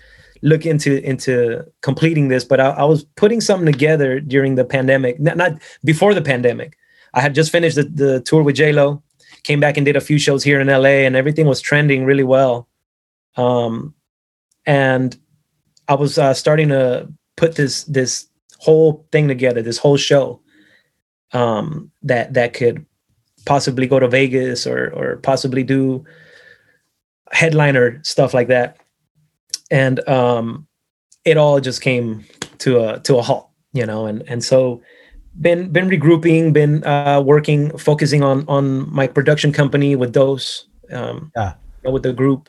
[SPEAKER 2] look into into completing this. But I, I was putting something together during the pandemic, not, not before the pandemic. I had just finished the, the tour with J Lo, came back and did a few shows here in LA, and everything was trending really well. Um, and I was uh, starting to put this this whole thing together, this whole show um, that that could possibly go to Vegas or or possibly do headliner stuff like that. And um, it all just came to a to a halt, you know. And and so been been regrouping, been uh, working, focusing on on my production company with Dose, um,
[SPEAKER 1] Yeah.
[SPEAKER 2] with the group.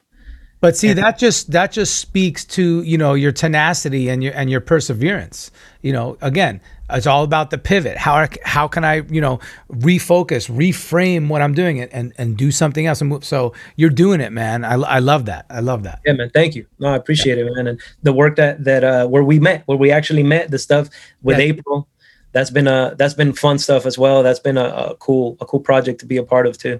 [SPEAKER 1] But see, that just that just speaks to you know your tenacity and your and your perseverance. You know, again, it's all about the pivot. How how can I you know refocus, reframe what I'm doing and and do something else and move. So you're doing it, man. I, I love that. I love that.
[SPEAKER 2] Yeah, man. Thank you. No, I appreciate it, man. And the work that that uh where we met, where we actually met, the stuff with
[SPEAKER 1] Yeah.
[SPEAKER 2] April, that's been uh that's been fun stuff as well. That's been a, a cool a cool project to be a part of too.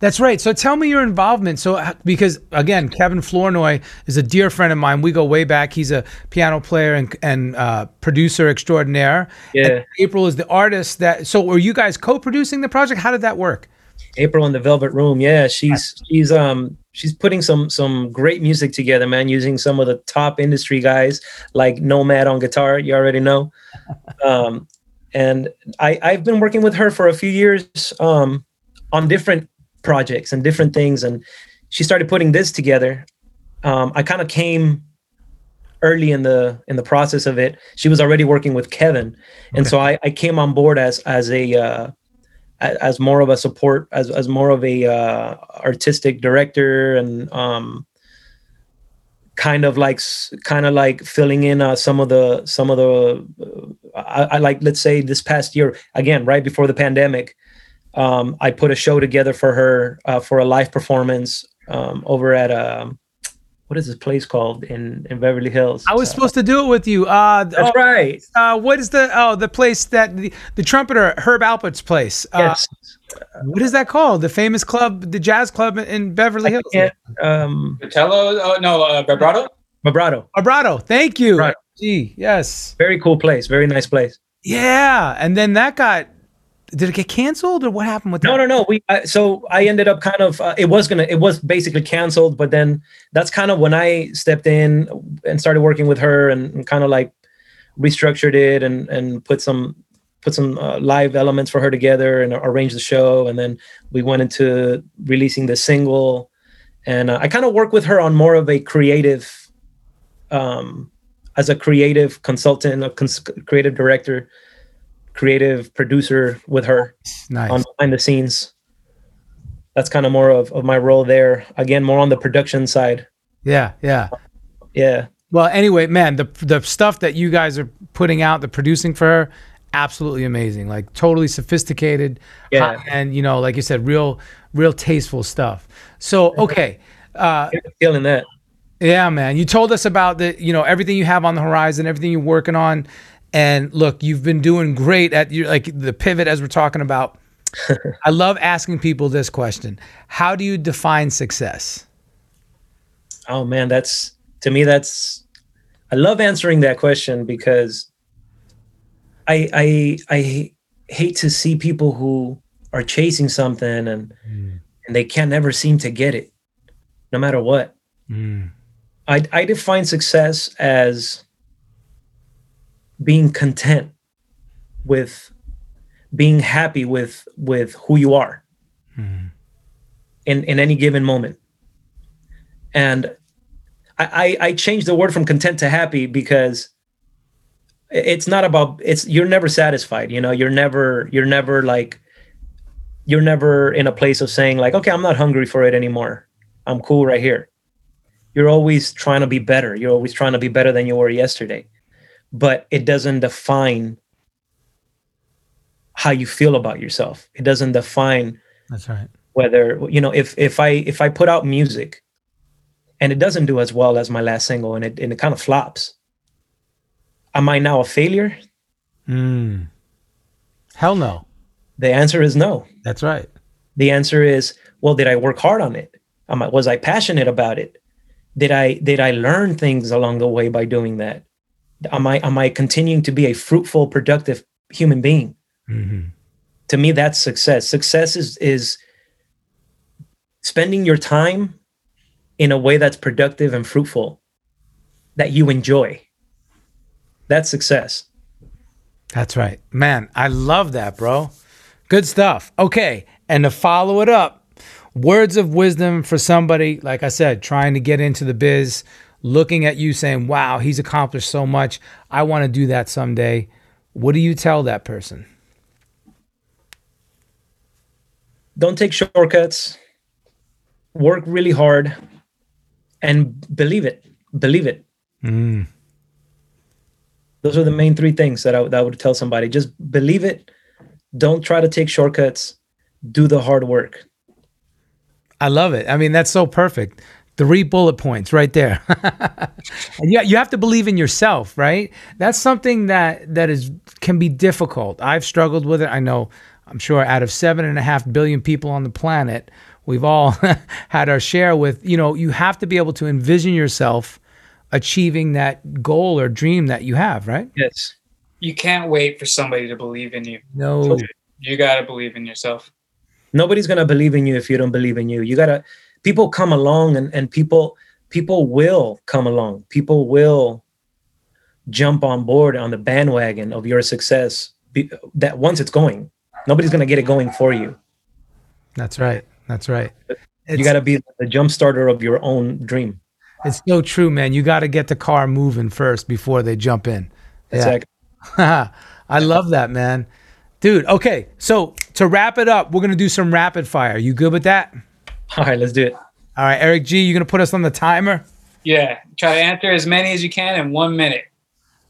[SPEAKER 1] That's right. So tell me your involvement. So uh, because again, Kevin Flournoy is a dear friend of mine. We go way back. He's a piano player and and uh, producer extraordinaire.
[SPEAKER 2] Yeah.
[SPEAKER 1] And April is the artist that. So were you guys co-producing the project? How did that work?
[SPEAKER 2] April in the Velvet Room. Yeah, she's she's um she's putting some some great music together, man, using some of the top industry guys like Nomad on guitar, you already know. Um and I I've been working with her for a few years um on different projects and different things and she started putting this together. Um I kind of came early in the in the process of it. She was already working with Kevin. And so I I came on board as as a uh as more of a support as as more of a uh, artistic director and um kind of like kind of like filling in uh, some of the some of the uh, I, I like let's say this past year again right before the pandemic um, I put a show together for her uh, for a live performance um, over at um, what is this place called in in Beverly Hills?
[SPEAKER 1] I was
[SPEAKER 2] Uh,
[SPEAKER 1] supposed to do it with you. Uh,
[SPEAKER 2] That's
[SPEAKER 1] oh,
[SPEAKER 2] right.
[SPEAKER 1] Uh, what is the oh the place that the, the trumpeter Herb Alpert's place? Uh,
[SPEAKER 2] Yes.
[SPEAKER 1] What is that called? The famous club, the jazz club in Beverly Hills.
[SPEAKER 2] Yeah. Um,
[SPEAKER 3] Vitello? Oh no, uh, vibrato.
[SPEAKER 2] vibrato.
[SPEAKER 1] Vibrato. Thank you.
[SPEAKER 2] Right.
[SPEAKER 1] Gee, yes.
[SPEAKER 2] Very cool place. Very nice place.
[SPEAKER 1] Yeah, and then that got. Did it get canceled or what happened with that?
[SPEAKER 2] No, no, no. We so I ended up kind of uh, it was gonna it was basically canceled, but then that's kind of when I stepped in and started working with her and, and kind of like restructured it and and put some put some uh, live elements for her together and arranged the show, and then we went into releasing the single, and uh, I kind of work with her on more of a creative, um, as a creative consultant, a cons- creative director, creative producer with her
[SPEAKER 1] Nice.
[SPEAKER 2] on behind the scenes. That's kind of more of, of my role there. Again, more on the production side.
[SPEAKER 1] yeah, yeah.
[SPEAKER 2] Yeah.
[SPEAKER 1] Well, anyway, man, the the stuff that you guys are putting out, the producing for her, absolutely amazing. Like totally sophisticated.
[SPEAKER 2] Yeah.
[SPEAKER 1] And you know, like you said, real, real tasteful stuff. So okay. Uh,
[SPEAKER 2] Feeling that.
[SPEAKER 1] Yeah, man. You told us about the, you know, everything you have on the horizon, everything you're working on. And look, you've been doing great at your like the pivot as we're talking about. I love asking people this question. How do you define success?
[SPEAKER 2] Oh man, that's to me that's I love answering that question because I I I hate to see people who are chasing something and hmm. and they can't never seem to get it no matter what. Hmm. I I define success as being content with being happy with with who you are in in any given moment. And I, I I changed the word from content to happy because it's not about it's you're never satisfied you know you're never you're never like you're never in a place of saying like okay i'm not hungry for it anymore. I'm cool right here. You're always trying to be better. You're always trying to be better than you were yesterday but it doesn't define how you feel about yourself it doesn't define
[SPEAKER 1] That's right.
[SPEAKER 2] whether you know if if i if i put out music and it doesn't do as well as my last single and it and it kind of flops am i now a failure
[SPEAKER 1] Mm. Hell no.
[SPEAKER 2] the answer is no
[SPEAKER 1] That's right.
[SPEAKER 2] the answer is well did i work hard on it am I, was i passionate about it did i did i learn things along the way by doing that am i am i continuing to be a fruitful productive human being
[SPEAKER 1] Mm-hmm.
[SPEAKER 2] to me that's success success is is spending your time in a way that's productive and fruitful that you enjoy that's success
[SPEAKER 1] That's right. Man, I love that, bro. Good stuff. Okay. And to follow it up, words of wisdom for somebody, like I said, trying to get into the biz, looking at you saying, wow, he's accomplished so much. I want to do that someday. What do you tell that person?
[SPEAKER 2] don't take shortcuts work really hard and believe it believe it
[SPEAKER 1] Mm.
[SPEAKER 2] those are the main three things that I, that I would tell somebody just believe it don't try to take shortcuts do the hard work
[SPEAKER 1] I love it. I mean, that's so perfect. Three bullet points right there. and yeah, you have to believe in yourself, right? That's something that that is can be difficult. I've struggled with it. I know. I'm sure out of seven and a half billion people on the planet, we've all had our share with. You know, you have to be able to envision yourself achieving that goal or dream that you have, right?
[SPEAKER 2] yes
[SPEAKER 3] You can't wait for somebody to believe in you.
[SPEAKER 1] No.
[SPEAKER 3] You gotta believe in yourself.
[SPEAKER 2] nobody's gonna believe in you if you don't believe in you you gotta people come along and, and people people will come along people will jump on board on the bandwagon of your success be, that once it's going nobody's gonna get it going for you
[SPEAKER 1] That's right. That's right.
[SPEAKER 2] you gotta be the jump starter of your own dream
[SPEAKER 1] It's so true, man. You got to get the car moving first before they jump in. Yeah.
[SPEAKER 2] Exactly.
[SPEAKER 1] I love that, man. Dude, okay. So to wrap it up, we're going to do some rapid fire. You good with that?
[SPEAKER 2] all right let's do it
[SPEAKER 1] All right, Eric G, you going to put us on the timer?
[SPEAKER 3] Yeah. Try to answer as many as you can in one minute.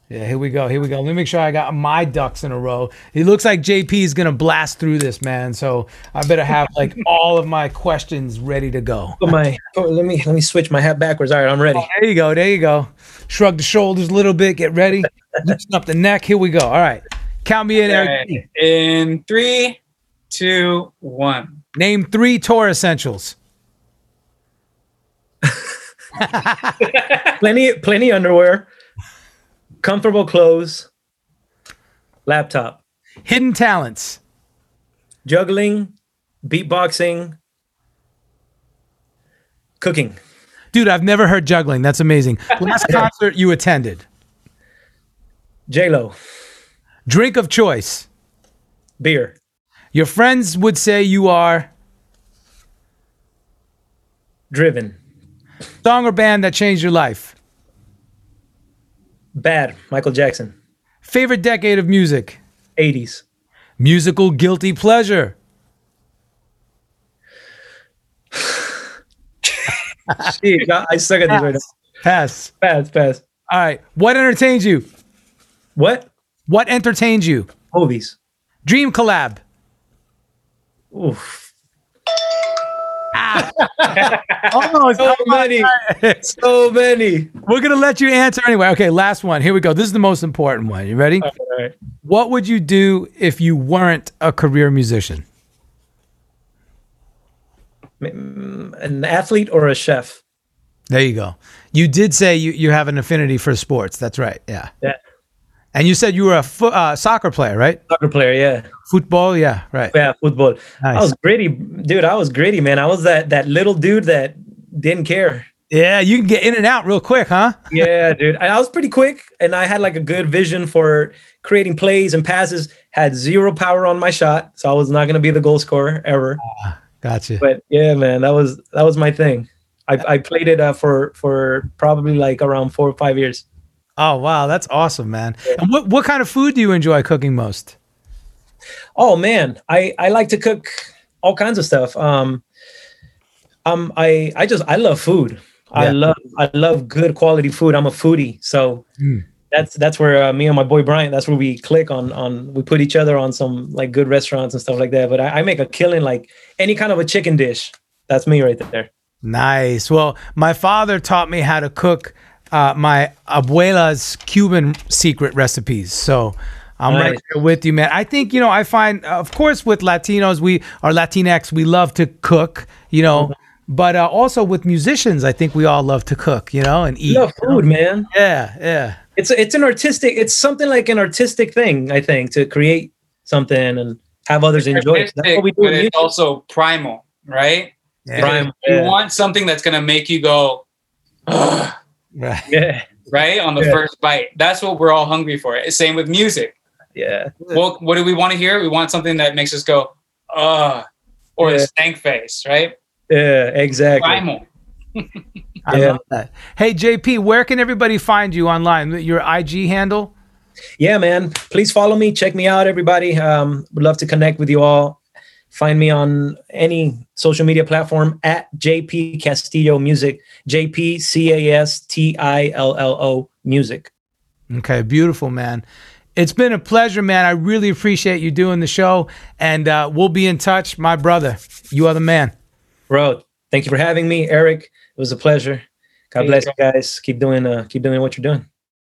[SPEAKER 1] Yeah, here we go. Here we go. Let me make sure I got my ducks in a row. It looks like JP is gonna blast through this, man. So I better have like all of my questions ready to go.
[SPEAKER 2] Put my oh, let me let me switch my hat backwards. All right, I'm ready.
[SPEAKER 1] Oh, there you go. There you go. Shrug the shoulders a little bit. Get ready. Loosen up the neck. Here we go. All right. Count me in, Eric.
[SPEAKER 3] Okay. In three, two, one.
[SPEAKER 1] Name three tour essentials.
[SPEAKER 2] Plenty plenty underwear, comfortable clothes, laptop,
[SPEAKER 1] Hidden talents.
[SPEAKER 2] juggling, beatboxing, cooking.
[SPEAKER 1] Dude, I've never heard juggling. That's amazing. Last concert you attended.
[SPEAKER 2] J Lo,
[SPEAKER 1] Drink of choice.
[SPEAKER 2] beer,
[SPEAKER 1] Your friends would say you are
[SPEAKER 2] driven,
[SPEAKER 1] song or band that changed your life.
[SPEAKER 2] bad. Michael Jackson,
[SPEAKER 1] Favorite decade of music.
[SPEAKER 2] 80s.
[SPEAKER 1] Musical guilty pleasure.
[SPEAKER 2] Jeez, I, I suck at these right now.
[SPEAKER 1] Pass.
[SPEAKER 2] Pass, pass.
[SPEAKER 1] All right. What entertains you?
[SPEAKER 2] What?
[SPEAKER 1] What entertains you?
[SPEAKER 2] Movies.
[SPEAKER 1] Dream collab.
[SPEAKER 2] Oof.
[SPEAKER 1] Almost.
[SPEAKER 2] So many. So many.
[SPEAKER 1] We're gonna let you answer anyway. Okay, last one. Here we go. This is the most important one. You ready?
[SPEAKER 2] All right.
[SPEAKER 1] What would you do if you weren't a career musician?
[SPEAKER 2] Mm, An athlete or a chef?
[SPEAKER 1] There you go. You did say you, you have an affinity for sports. That's right. Yeah.
[SPEAKER 2] Yeah.
[SPEAKER 1] And you said you were a fo- uh, soccer player, right?
[SPEAKER 2] Soccer player, yeah.
[SPEAKER 1] Football. Yeah. Right.
[SPEAKER 2] Yeah, football. I was gritty, dude. I was gritty, man. I was that that little dude that didn't care.
[SPEAKER 1] Yeah. You can get in and out real quick, huh?
[SPEAKER 2] Yeah, dude. I I was pretty quick, and I had like a good vision for creating plays and passes. Had zero power on my shot, so I was not gonna be the goal scorer ever.
[SPEAKER 1] Gotcha.
[SPEAKER 2] But yeah, man, that was that was my thing. I, I played it uh, for for probably like around four or five years.
[SPEAKER 1] Oh wow, that's awesome, man. And what what kind of food do you enjoy cooking most?
[SPEAKER 2] Oh man, I I like to cook all kinds of stuff. Um, um, I I just I love food.
[SPEAKER 1] Yeah.
[SPEAKER 2] I love I love good quality food. I'm a foodie, so
[SPEAKER 1] Mm.
[SPEAKER 2] that's that's where uh, me and my boy Brian. That's where we click on on. We put each other on some like good restaurants and stuff like that. But I, I make a killing like any kind of a chicken dish. That's me right there.
[SPEAKER 1] Nice. Well, my father taught me how to cook uh, my abuela's Cuban secret recipes. So I'm right
[SPEAKER 2] Nice.
[SPEAKER 1] there with you, man. I think you know. I find, uh, of course, with Latinos, we are Latinx. We love to cook, you know. But uh, also with musicians, I think we all love to cook, you know, and eat.
[SPEAKER 2] Love food, man.
[SPEAKER 1] Yeah, yeah.
[SPEAKER 2] It's it's an artistic. It's something like an artistic thing. I think to create something and have others enjoy it. That's what we do.
[SPEAKER 3] but it's also primal, right?
[SPEAKER 1] yeah.
[SPEAKER 2] Prime,
[SPEAKER 3] You
[SPEAKER 2] yeah.
[SPEAKER 3] want something that's gonna make you go, "Ugh,"
[SPEAKER 1] Right.
[SPEAKER 2] yeah,
[SPEAKER 3] right on the
[SPEAKER 2] Yeah.
[SPEAKER 3] first bite. That's what we're all hungry for. Same with music.
[SPEAKER 2] yeah.
[SPEAKER 3] Well, what do we want to hear? We want something that makes us go, uh, or the stank face, right?
[SPEAKER 2] Yeah, exactly.
[SPEAKER 3] Primal.
[SPEAKER 1] I
[SPEAKER 2] Yeah.
[SPEAKER 1] love that. Hey, JP, where can everybody find you online? Your IG handle?
[SPEAKER 2] Yeah, man. Please follow me. Check me out, everybody. Um, would love to connect with you all. Find me on any social media platform at JP Castillo Music. JP C A S T I L L O Music.
[SPEAKER 1] Okay, beautiful, man. It's been a pleasure, man. I really appreciate you doing the show, and uh, we'll be in touch, my brother. You are the man.
[SPEAKER 2] Bro, thank you for having me, Eric. It was a pleasure. God bless
[SPEAKER 3] you.
[SPEAKER 2] you guys. Keep doing uh keep doing what you're doing.